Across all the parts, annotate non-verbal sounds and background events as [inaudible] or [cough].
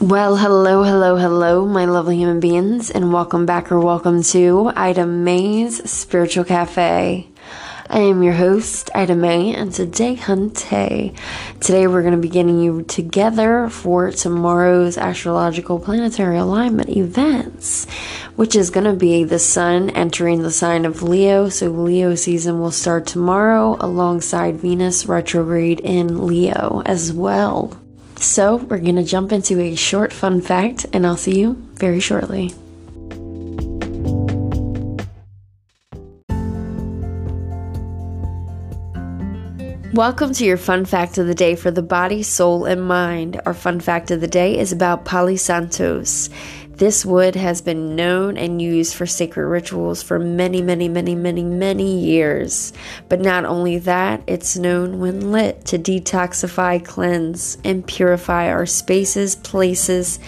Well, hello, hello, hello, my lovely human beings, and welcome back or welcome to Ida May's Spiritual Cafe. I am your host, Ida May, and today, Hunte, today we're going to be getting you together for tomorrow's astrological planetary alignment events, which is going to be the sun entering the sign of Leo. So, Leo season will start tomorrow alongside Venus retrograde in Leo as well. So, we're going to jump into a short fun fact, and I'll see you very shortly. Welcome to your fun fact of the day for the body, soul, and mind. Our fun fact of the day is about Palo Santos. This wood has been known and used for sacred rituals for many, many, many, many, many years. But not only that, it's known when lit to detoxify, cleanse, and purify our spaces, places,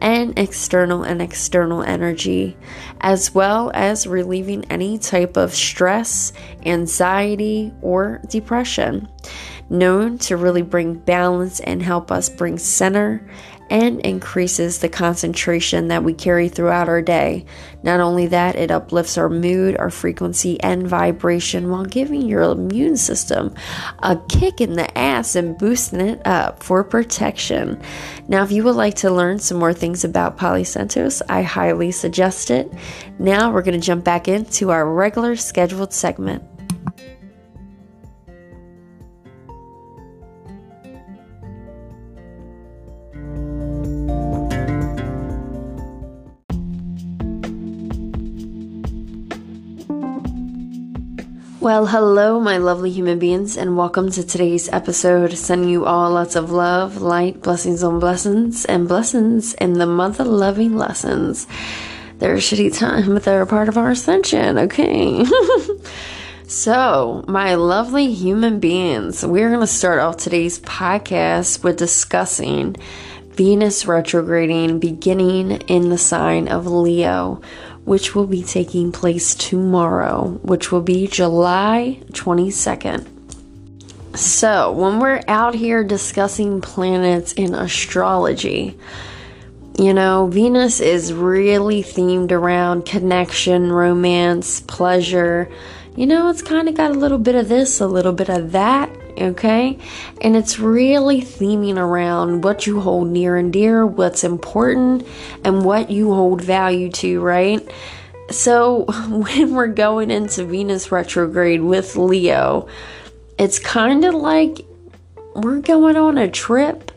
and external and external energy, as well as relieving any type of stress, anxiety, or depression. Known to really bring balance and help us bring center and increases the concentration that we carry throughout our day. Not only that, it uplifts our mood, our frequency, and vibration while giving your immune system a kick in the ass and boosting it up for protection. Now, if you would like to learn some more things about Palo Santos, I highly suggest it. Now, we're going to jump back into our regular scheduled segment. Well, hello, my lovely human beings, and welcome to today's episode. Sending you all lots of love, light, blessings on blessings, and blessings in the mother loving lessons. They're a shitty time, but they're a part of our ascension, okay? [laughs] so, my lovely human beings, we're going to start off today's podcast with discussing Venus retrograding beginning in the sign of Leo which will be taking place tomorrow, which will be July 22nd. So, when we're out here discussing planets in astrology, you know, Venus is really themed around connection, romance, pleasure. You know, it's kind of got a little bit of this, a little bit of that, okay? And it's really theming around what you hold near and dear, what's important, and what you hold value to, right? So, [laughs] when we're going into Venus retrograde with Leo, it's kind of like we're going on a trip,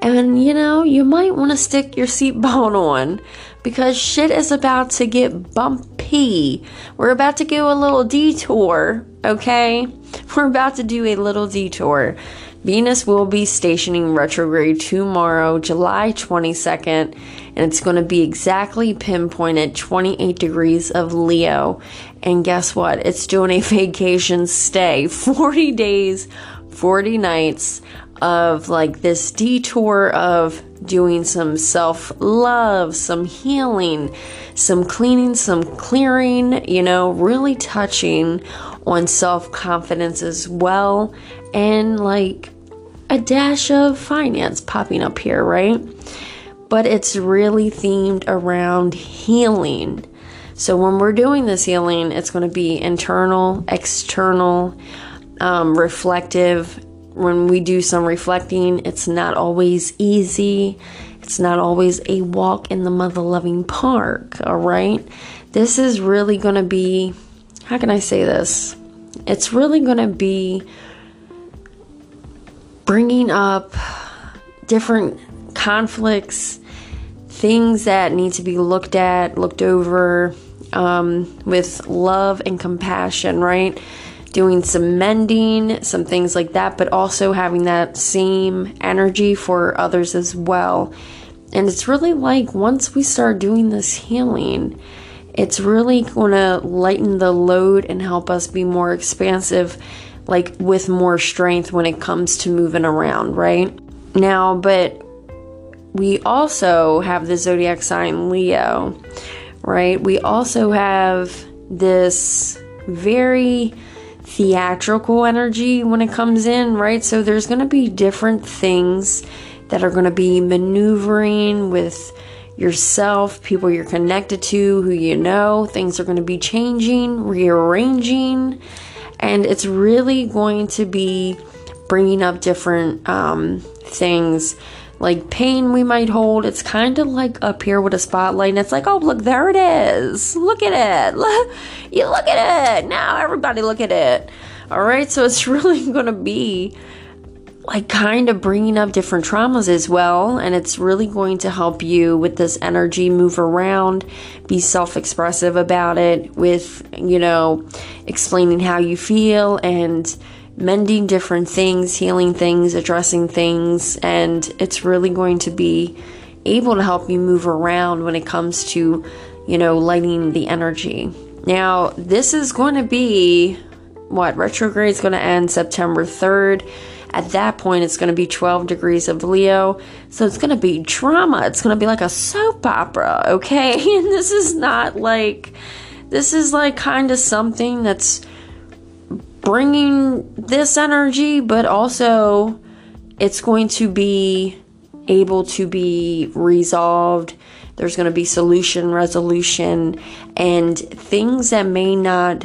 and you know, you might want to stick your seatbelt [laughs] on because shit is about to get bumpy. We're about to go a little detour, okay? [laughs] We're about to do a little detour. Venus will be stationing retrograde tomorrow, July 22nd, and it's going to be exactly pinpointed 28 degrees of Leo. And guess what? It's doing a [laughs] vacation stay 40 days, 40 nights of like this detour of doing some self love, some healing, some cleaning, some clearing, you know, really touching on self confidence as well, and like a dash of finance popping up here, right? But it's really themed around healing. So when we're doing this healing, it's going to be internal, external, um, reflective, when we do some reflecting, it's not always easy. It's not always a walk in the mother loving park, all right? This is really going to be, how can I say this? It's really going to be bringing up different conflicts, things that need to be looked at, looked over um, with love and compassion, right? Doing some mending, some things like that, but also having that same energy for others as well. And it's really like once we start doing this healing, it's really going to lighten the load and help us be more expansive, like with more strength when it comes to moving around, right? Now, but we also have the zodiac sign Leo, right? We also have this very theatrical energy when it comes in, right? So there's going to be different things that are going to be maneuvering with yourself, people you're connected to, who you know. Things are going to be changing, rearranging, and it's really going to be bringing up different um, things like pain we might hold. It's kind of like up here with a spotlight, and it's like, oh, look, there it is. Look at it. [laughs] you look at it. Now, everybody, look at it. All right, so it's [laughs] really going to be like kind of bringing up different traumas as well and it's really going to help you with this energy move around be self-expressive about it with you know explaining how you feel and mending different things healing things addressing things and it's really going to be able to help you move around when it comes to you know lighting the energy now this is going to be what retrograde is going to end september 3rd at that point, it's going to be 12 degrees of Leo. So it's going to be drama. It's going to be like a soap opera, okay? [laughs] And this is not like, this is like kind of something that's bringing this energy, but also it's going to be able to be resolved. There's going to be solution, resolution, and things that may not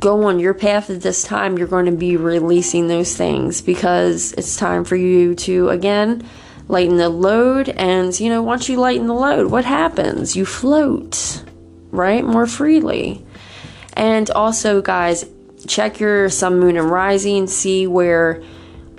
go on your path at this time, you're going to be releasing those things because it's time for you to, again, lighten the load. And, you know, once you lighten the load, what happens? You float, right? More freely. And also, guys, check your sun, moon, and rising. See where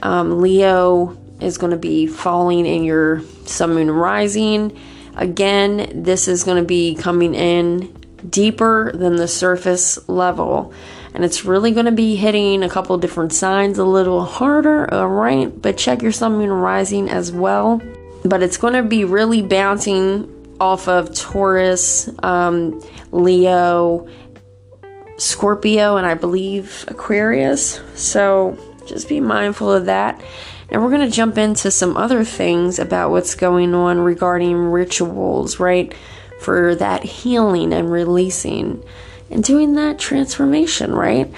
um, Leo is going to be falling in your sun, moon, and rising. Again, this is going to be coming in deeper than the surface level. And it's really going to be hitting a couple different signs a little harder, alright? But check your sun, moon, and rising as well. But it's going to be really bouncing off of Taurus, um, Leo, Scorpio, and I believe Aquarius. So just be mindful of that. And we're going to jump into some other things about what's going on regarding rituals, right? for that healing and releasing and doing that transformation, right?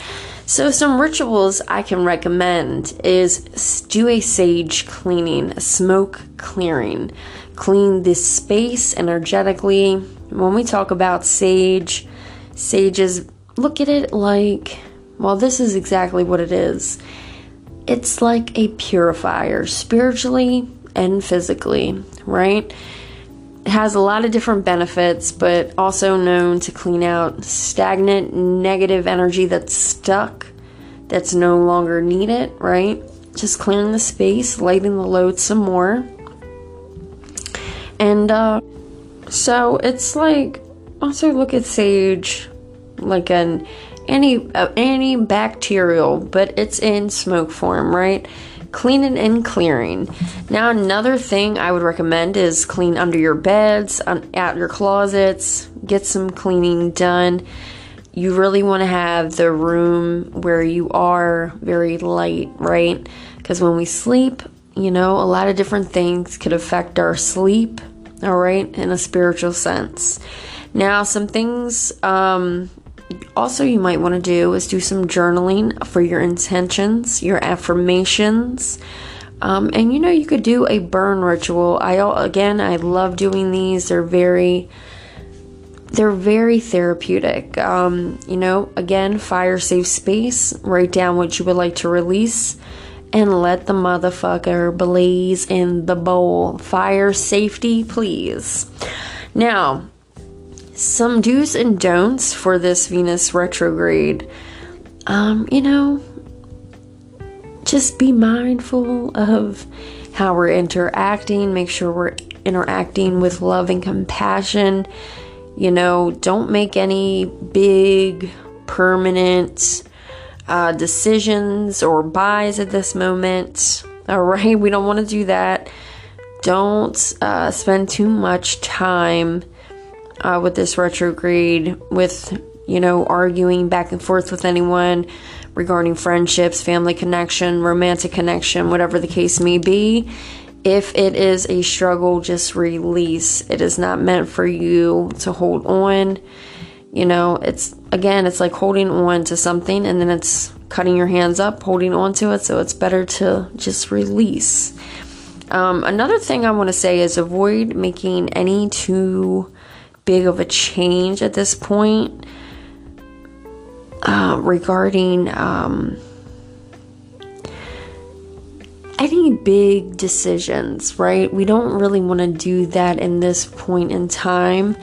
So, some rituals I can recommend is do a sage cleaning, a smoke clearing. Clean this space energetically. When we talk about sage, sages, look at it like, well, this is exactly what it is. It's like a purifier, spiritually and physically, right? It has a lot of different benefits, but also known to clean out stagnant negative energy that's stuck, that's no longer needed, right? Just clearing the space, lighting the load some more. And uh, so it's like also look at sage like an any uh, antibacterial, but it's in smoke form, right? cleaning and clearing. Now, another thing I would recommend is clean under your beds, out your closets, get some cleaning done. You really want to have the room where you are very light, right? Because when we sleep, you know, a lot of different things could affect our sleep, all right, in a spiritual sense. Now, some things um, also you might want to do is do some journaling for your intentions, your affirmations. Um, and you know, you could do a burn ritual. I again, I love doing these. They're very, they're very therapeutic. Um, you know, again, fire safe space. Write down what you would like to release, and let the motherfucker blaze in the bowl. Fire safety, please. Now, some do's and don'ts for this Venus retrograde. Um, you know, just be mindful of how we're interacting, make sure we're interacting with love and compassion. You know, don't make any big, permanent uh, decisions or buys at this moment. [laughs] All right, we don't want to do that. Don't uh, spend too much time uh, with this retrograde, with, you know, arguing back and forth with anyone regarding friendships, family connection, romantic connection, whatever the case may be. If it is a struggle, just release. It is not meant for you to hold on. You know, it's again, it's like holding on to something and then it's cutting your hands up, holding on to it. So it's better to just release. Um, another thing I want to say is avoid making any too big of a change at this point uh, regarding um, any big decisions, right? We don't really want to do that in this point in time,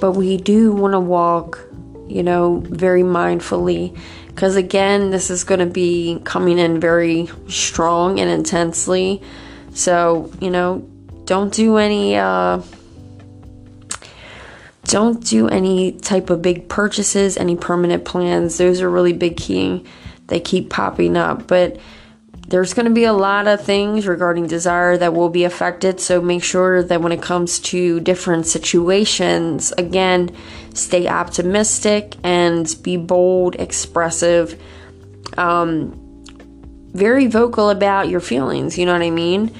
but we do want to walk, you know, very mindfully. Because again, this is going to be coming in very strong and intensely. So, you know, don't do any, uh, don't do any type of big purchases, any permanent plans. Those are really big key. They keep popping up. But, there's going to be a lot of things regarding desire that will be affected. So make sure that when it comes to different situations, again, stay optimistic and be bold, expressive, um, very vocal about your feelings. You know what I mean?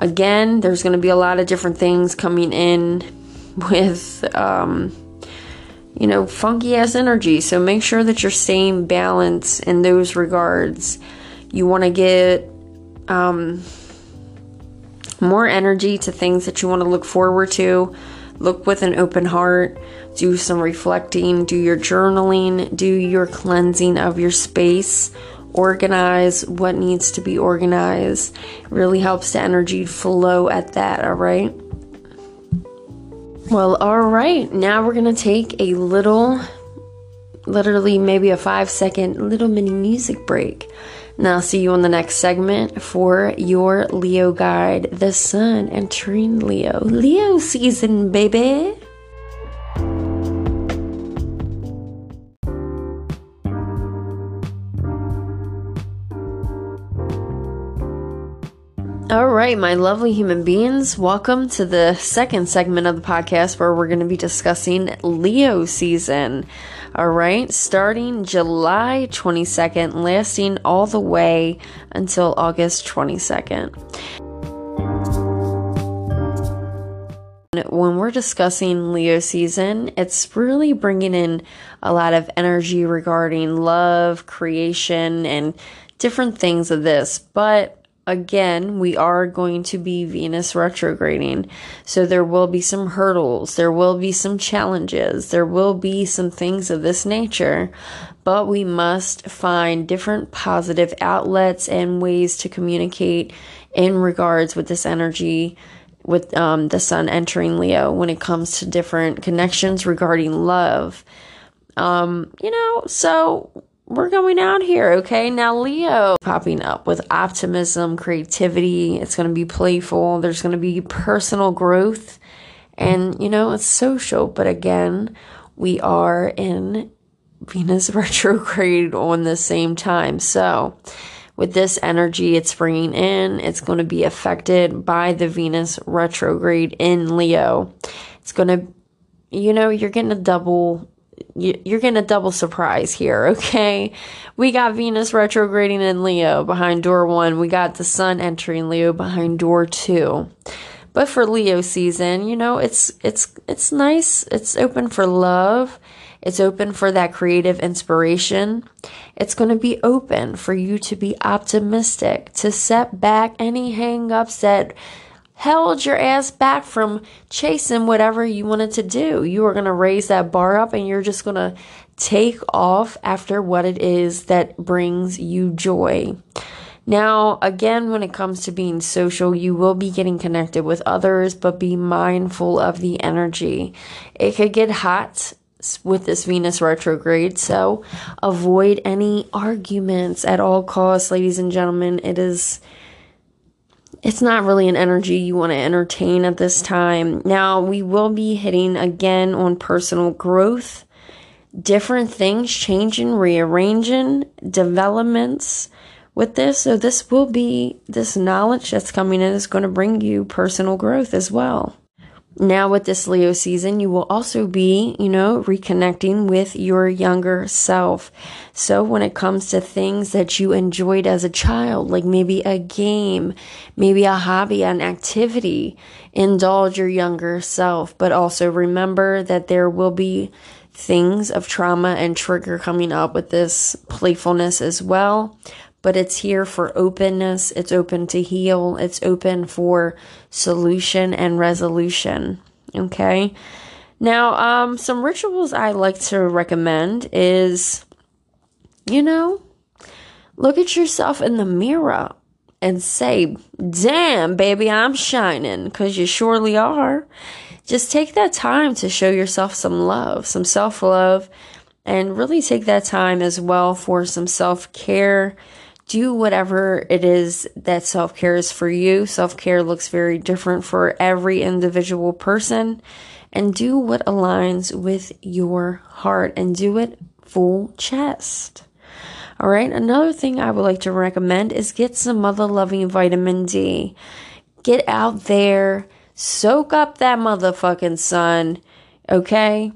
Again, there's going to be a lot of different things coming in with, um, you know, funky ass energy. So make sure that you're staying balanced in those regards. You want to get um, more energy to things that you want to look forward to. Look with an open heart. Do some reflecting. Do your journaling. Do your cleansing of your space. Organize what needs to be organized. really helps the energy flow at that, all right? Well, all right. Now we're going to take a little, literally maybe a five second little mini music break. And I'll see you on the next segment for your Leo guide, the sun and entering Leo. Leo season, baby. All right, my lovely human beings, welcome to the second segment of the podcast where we're going to be discussing Leo season. All right, starting July 22nd, lasting all the way until August 22nd. When we're discussing Leo season, it's really bringing in a lot of energy regarding love, creation, and different things of this. But again, we are going to be Venus retrograding. So there will be some hurdles, there will be some challenges, there will be some things of this nature, but we must find different positive outlets and ways to communicate in regards with this energy with um, the sun entering Leo when it comes to different connections regarding love. Um, you know, so we're going out here, okay? Now, Leo popping up with optimism, creativity. It's going to be playful. There's going to be personal growth. And, you know, it's social. But again, we are in Venus [laughs] retrograde on the same time. So, with this energy it's bringing in, it's going to be affected by the Venus retrograde in Leo. It's going to, you know, you're getting a double you're getting a double surprise here, [laughs] okay? We got Venus retrograding in Leo behind door one. We got the Sun entering Leo behind door two. But for Leo season, you know, it's it's it's nice. It's open for love. It's open for that creative inspiration. It's going to be open for you to be optimistic, to set back any hangups that held your ass back from chasing whatever you wanted to do. You are going to raise that bar up and you're just going to take off after what it is that brings you joy. Now, again, when it comes to being social, you will be getting connected with others, but be mindful of the energy. It could get hot with this Venus retrograde, so avoid any arguments at all costs, ladies and gentlemen. It is it's not really an energy you want to entertain at this time. Now, we will be hitting again on personal growth, different things changing, rearranging, developments with this. So, this will be this knowledge that's coming in is going to bring you personal growth as well. Now, with this Leo season, you will also be, you know, reconnecting with your younger self. So, when it comes to things that you enjoyed as a child, like maybe a game, maybe a hobby, an activity, indulge your younger self. But also remember that there will be things of trauma and trigger coming up with this playfulness as well. But it's here for openness. It's open to heal. It's open for solution and resolution. Okay. Now, um, some rituals I like to recommend is, you know, look at yourself in the mirror and say, damn, baby, I'm shining, because you surely are. Just take that time to show yourself some love, some self love, and really take that time as well for some self care. Do whatever it is that self care is for you. Self care looks very different for every individual person. And do what aligns with your heart and do it full chest. All right. Another thing I would like to recommend is get some mother loving vitamin D. Get out there, soak up that motherfucking sun. Okay.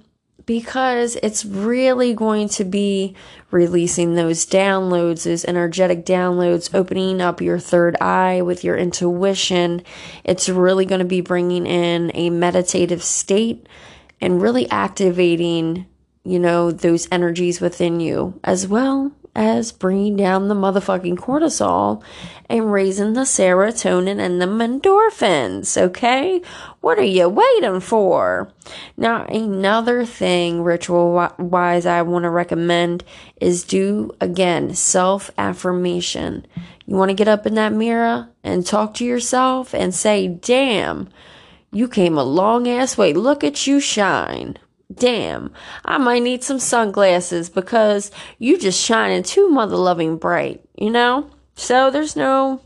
Because it's really going to be releasing those downloads, those energetic downloads, opening up your third eye with your intuition. It's really going to be bringing in a meditative state and really activating, you know, those energies within you as well as bringing down the motherfucking cortisol and raising the serotonin and the endorphins, okay? What are you waiting for? Now, another thing ritual wise I want to recommend is do again self affirmation. You want to get up in that mirror and talk to yourself and say, damn, you came a long ass way. Look at you shine damn, I might need some sunglasses because you just shining too mother loving bright, you know? So there's no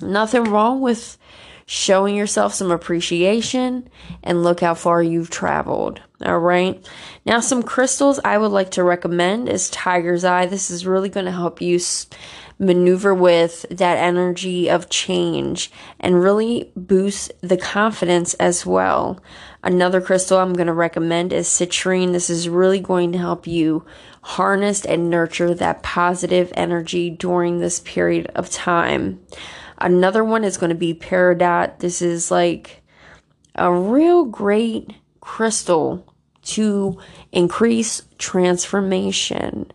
nothing wrong with showing yourself some appreciation and look how far you've traveled. All right. Now, some crystals I would like to recommend is Tiger's Eye. This is really going to help you maneuver with that energy of change and really boost the confidence as well. Another crystal I'm going to recommend is citrine. This is really going to help you harness and nurture that positive energy during this period of time. Another one is going to be peridot. This is like a real great crystal to increase transformation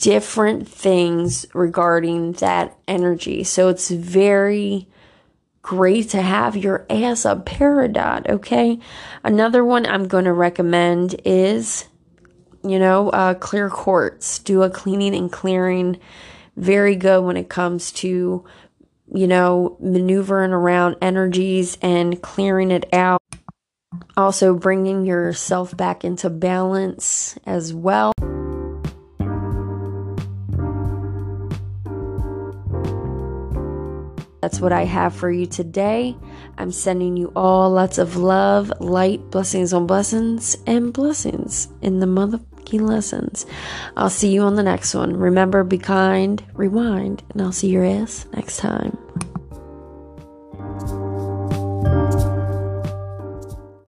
different things regarding that energy. So it's very great to have your ass a peridot, okay? Another one I'm going to recommend is, you know, uh, clear quartz. Do a cleaning and clearing. Very good when it comes to, you know, maneuvering around energies and clearing it out. Also, bringing yourself back into balance as well. That's what I have for you today. I'm sending you all lots of love, light, blessings on blessings, and blessings in the motherfucking lessons. I'll see you on the next one. Remember, be kind, rewind, and I'll see your ass next time.